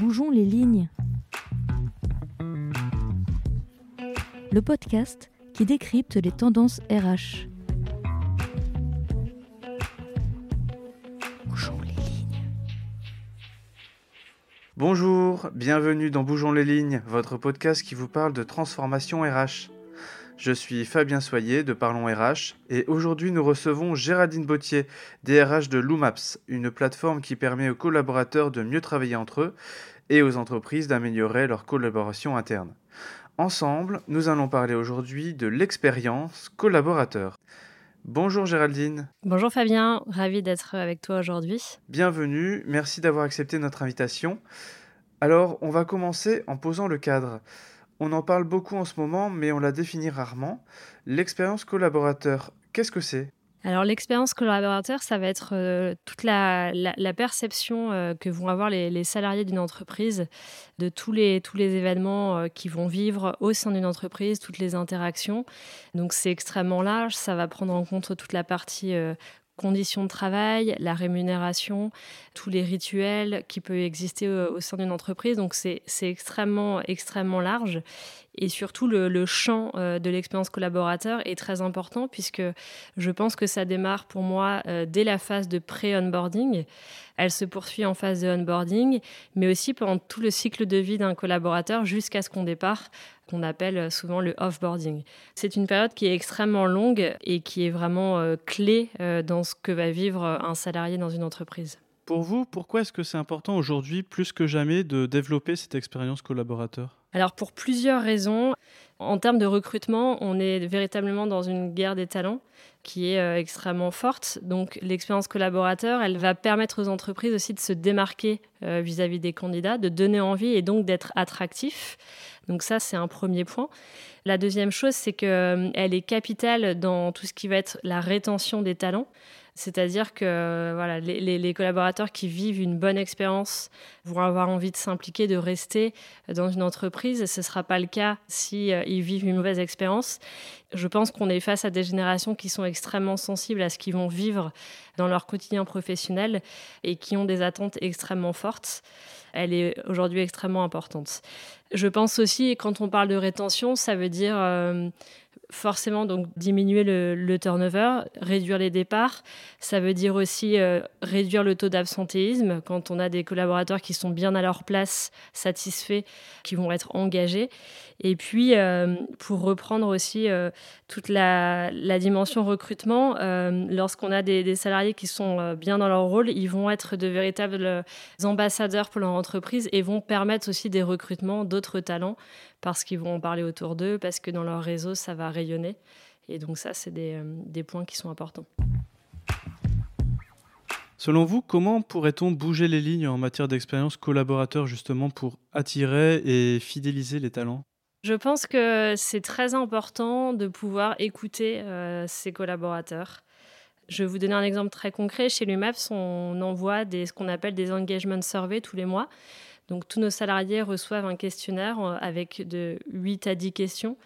Bougeons les lignes. Le podcast qui décrypte les tendances RH. Bougeons les lignes. Bonjour, bienvenue dans Bougeons les lignes, votre podcast qui vous parle de transformation RH. Je suis Fabien Soyer de Parlons RH et aujourd'hui nous recevons Géraldine Bautier, DRH de Loomaps, une plateforme qui permet aux collaborateurs de mieux travailler entre eux et aux entreprises d'améliorer leur collaboration interne. Ensemble, nous allons parler aujourd'hui de l'expérience collaborateur. Bonjour Géraldine. Bonjour Fabien, ravi d'être avec toi aujourd'hui. Bienvenue, merci d'avoir accepté notre invitation. Alors, on va commencer en posant le cadre. On en parle beaucoup en ce moment, mais on la définit rarement. L'expérience collaborateur, qu'est-ce que c'est? Alors l'expérience collaborateur, ça va être euh, toute la, perception euh, que vont avoir les, salariés d'une entreprise de tous les, tous les événements euh, qu'ils vont vivre au sein d'une entreprise, toutes les interactions. Donc c'est extrêmement large, ça va prendre en compte toute la partie conditions de travail, la rémunération, tous les rituels qui peuvent exister euh, au, sein d'une entreprise. Donc c'est extrêmement, extrêmement large. Et surtout, le, champ euh, de l'expérience collaborateur est très important puisque je pense que ça démarre pour moi euh, dès la phase de pré-onboarding. Elle se poursuit en phase de onboarding, mais aussi pendant tout le cycle de vie d'un collaborateur jusqu'à ce qu'on départ qu'on appelle souvent le offboarding. C'est une période qui est extrêmement longue et qui est vraiment euh, clé dans ce que va vivre un salarié dans une entreprise. Pour vous, pourquoi est-ce que c'est important aujourd'hui, plus que jamais, de développer cette expérience collaborateur? Alors pour plusieurs raisons. En termes de recrutement, on est véritablement dans une guerre des talents qui est euh, extrêmement forte. Donc l'expérience collaborateur, elle va permettre aux entreprises aussi de se démarquer vis-à-vis -vis des candidats, de donner envie et donc d'être attractif. Donc ça, c'est un premier point. La deuxième chose, c'est qu'elle euh, est capitale dans tout ce qui va être la rétention des talents. C'est-à-dire que voilà, les, collaborateurs qui vivent une bonne expérience vont avoir envie de s'impliquer, de rester dans une entreprise. Ce ne sera pas le cas si euh, vivent une mauvaise expérience. Je pense qu'on est face à des générations qui sont extrêmement sensibles à ce qu'ils vont vivre dans leur quotidien professionnel et qui ont des attentes extrêmement fortes. Elle est aujourd'hui extrêmement importante. Je pense aussi, quand on parle de rétention, ça veut dire euh, forcément donc diminuer le, turnover, réduire les départs. Ça veut dire aussi euh, réduire le taux d'absentéisme quand on a des collaborateurs qui sont bien à leur place, satisfaits, qui vont être engagés. Et puis, euh, pour reprendre aussi euh, toute la, dimension recrutement, lorsqu'on a des, salariés qui sont bien dans leur rôle, ils vont être de véritables ambassadeurs pour leur entreprise et vont permettre aussi des recrutements d'autres talents parce qu'ils vont en parler autour d'eux, parce que dans leur réseau, ça va rayonner. Et donc ça, c'est euh, des points qui sont importants. Selon vous, comment pourrait-on bouger les lignes en matière d'expérience collaborateur justement pour attirer et fidéliser les talents? Je pense que c'est très important de pouvoir écouter euh, ses collaborateurs. Je vais vous donner un exemple très concret. Chez l'UMAPS, on envoie ce qu'on appelle des engagement surveys tous les mois. Donc tous nos salariés reçoivent un questionnaire euh, avec de 8 à 10 questions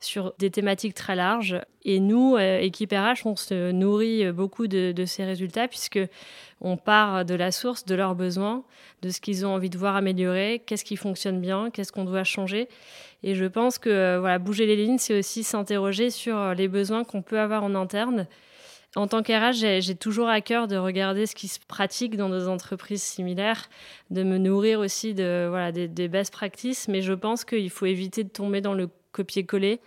sur des thématiques très larges. Et nous, euh, équipe RH, on se nourrit beaucoup de, ces résultats puisque on part de la source, de leurs besoins, de ce qu'ils ont envie de voir améliorer, qu'est-ce qui fonctionne bien, qu'est-ce qu'on doit changer. Et je pense que euh, voilà, bouger les lignes, c'est aussi s'interroger sur les besoins qu'on peut avoir en interne en tant qu'RH, j'ai toujours à cœur de regarder ce qui se pratique dans nos entreprises similaires, de me nourrir aussi de, voilà, des, best practices, mais je pense qu'il faut éviter de tomber dans le copier-coller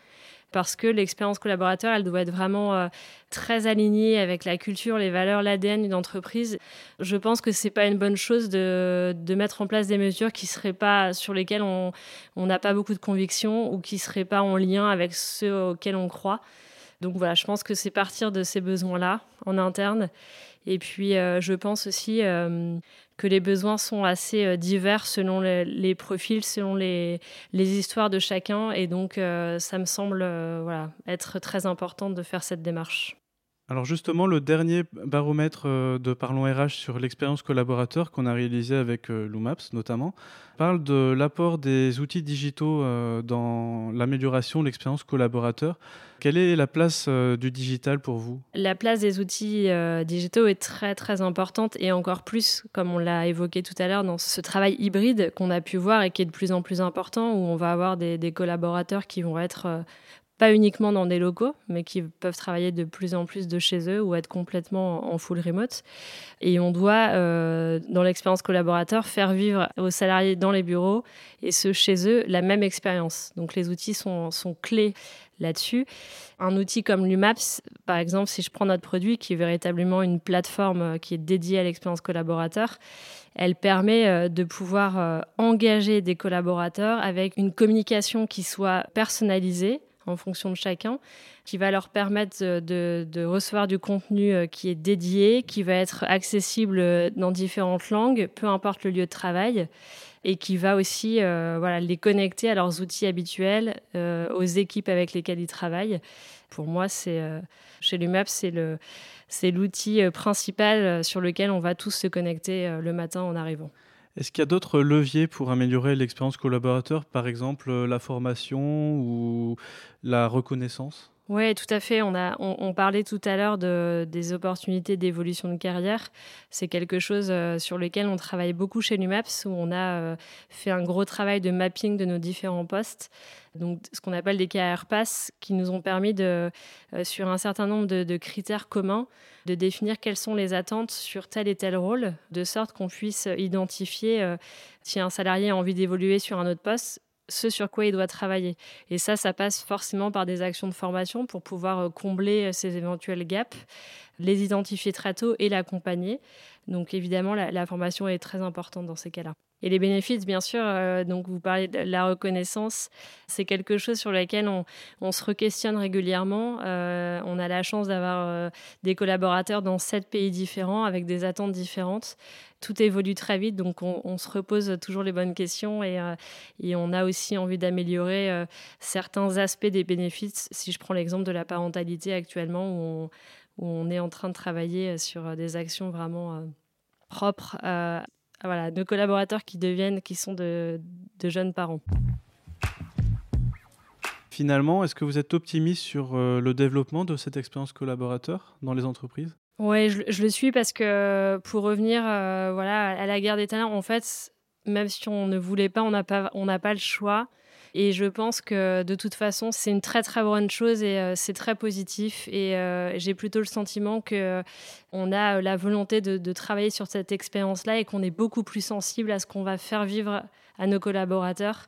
parce que l'expérience collaborateur, elle doit être vraiment euh, très alignée avec la culture, les valeurs, l'ADN d'une entreprise. Je pense que c'est pas une bonne chose de, mettre en place des mesures qui seraient pas sur lesquelles on n'a pas beaucoup de conviction ou qui seraient pas en lien avec ceux auxquels on croit. Donc voilà, je pense que c'est partir de ces besoins-là en interne. Et puis, euh, je pense aussi euh, que les besoins sont assez euh, divers selon les, profils, selon les, histoires de chacun. Et donc, ça me semble voilà, être très important de faire cette démarche. Alors justement, le dernier baromètre euh, de Parlons RH sur l'expérience collaborateur qu'on a réalisé avec euh, Loomaps notamment, parle de l'apport des outils digitaux euh, dans l'amélioration de l'expérience collaborateur. Quelle est la place du digital pour vous? La place des outils digitaux est très très importante et encore plus, comme on l'a évoqué tout à l'heure, dans ce travail hybride qu'on a pu voir et qui est de plus en plus important, où on va avoir des, des collaborateurs qui vont être pas uniquement dans des locaux, mais qui peuvent travailler de plus en plus de chez eux ou être complètement en full remote. Et on doit, euh, dans l'expérience collaborateur, faire vivre aux salariés dans les bureaux et ceux chez eux la même expérience. Donc les outils sont, sont clés là-dessus. Un outil comme l'UMAPS, par exemple, si je prends notre produit, qui est véritablement une plateforme euh, qui est dédiée à l'expérience collaborateur, elle permet euh, de pouvoir engager des collaborateurs avec une communication qui soit personnalisée, en fonction de chacun, qui va leur permettre de, recevoir du contenu euh, qui est dédié, qui va être accessible euh, dans différentes langues, peu importe le lieu de travail, et qui va aussi euh, voilà, les connecter à leurs outils habituels, aux équipes avec lesquelles ils travaillent. Pour moi, chez l'UMAP, c'est l'outil principal sur lequel on va tous se connecter le matin en arrivant. Est-ce qu'il y a d'autres leviers pour améliorer l'expérience collaborateur, par exemple euh, la formation ou la reconnaissance? Oui, tout à fait. On, a, on, parlait tout à l'heure de, des opportunités d'évolution de carrière. C'est quelque chose euh, sur lequel on travaille beaucoup chez l'UMAPS, où on a euh, fait un gros travail de mapping de nos différents postes. Donc, ce qu'on appelle des carrières pass, qui nous ont permis, de, euh, sur un certain nombre de, de, critères communs, de définir quelles sont les attentes sur tel et tel rôle, de sorte qu'on puisse identifier si un salarié a envie d'évoluer sur un autre poste, ce sur quoi il doit travailler. Et ça, ça passe forcément par des actions de formation pour pouvoir euh, combler euh, ces éventuels gaps, les identifier très tôt et l'accompagner. Donc évidemment, la, formation est très importante dans ces cas-là. Et les bénéfices, bien sûr, euh, donc vous parlez de la reconnaissance, c'est quelque chose sur lequel on, se re-questionne régulièrement. on a la chance d'avoir des collaborateurs dans sept pays différents avec des attentes différentes tout évolue très vite, donc on, se repose toujours les bonnes questions et, euh, on a aussi envie d'améliorer euh, certains aspects des bénéfices. Si je prends l'exemple de la parentalité actuellement, où on, est en train de travailler sur des actions vraiment euh, propres à voilà, de collaborateurs qui deviennent, qui sont de, jeunes parents. Finalement, est-ce que vous êtes optimiste sur le développement de cette expérience collaborateur dans les entreprises? Oui, je, le suis parce que pour revenir euh, voilà, à la guerre des talents, en fait, même si on ne voulait pas, on n'a pas, on n'a pas le choix. Et je pense que de toute façon, c'est une très très bonne chose et euh, c'est très positif. Et euh, j'ai plutôt le sentiment que on a la volonté de, travailler sur cette expérience-là et qu'on est beaucoup plus sensible à ce qu'on va faire vivre à nos collaborateurs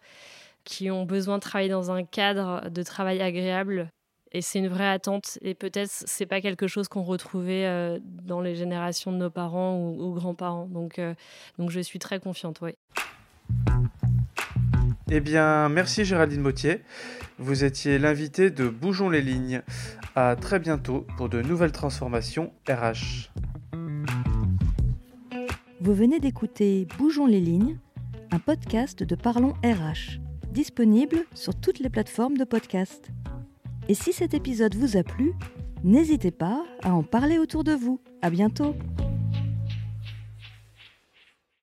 qui ont besoin de travailler dans un cadre de travail agréable et c'est une vraie attente. Et peut-être c'est pas quelque chose qu'on retrouvait euh, dans les générations de nos parents ou, grands-parents. Donc, euh, donc je suis très confiante. Eh bien, merci Géraldine Mautier. Vous étiez l'invité de Bougeons les lignes. À très bientôt pour de nouvelles transformations RH. Vous venez d'écouter Bougeons les lignes, un podcast de Parlons RH, disponible sur toutes les plateformes de podcast. Et si cet épisode vous a plu, n'hésitez pas à en parler autour de vous. À bientôt!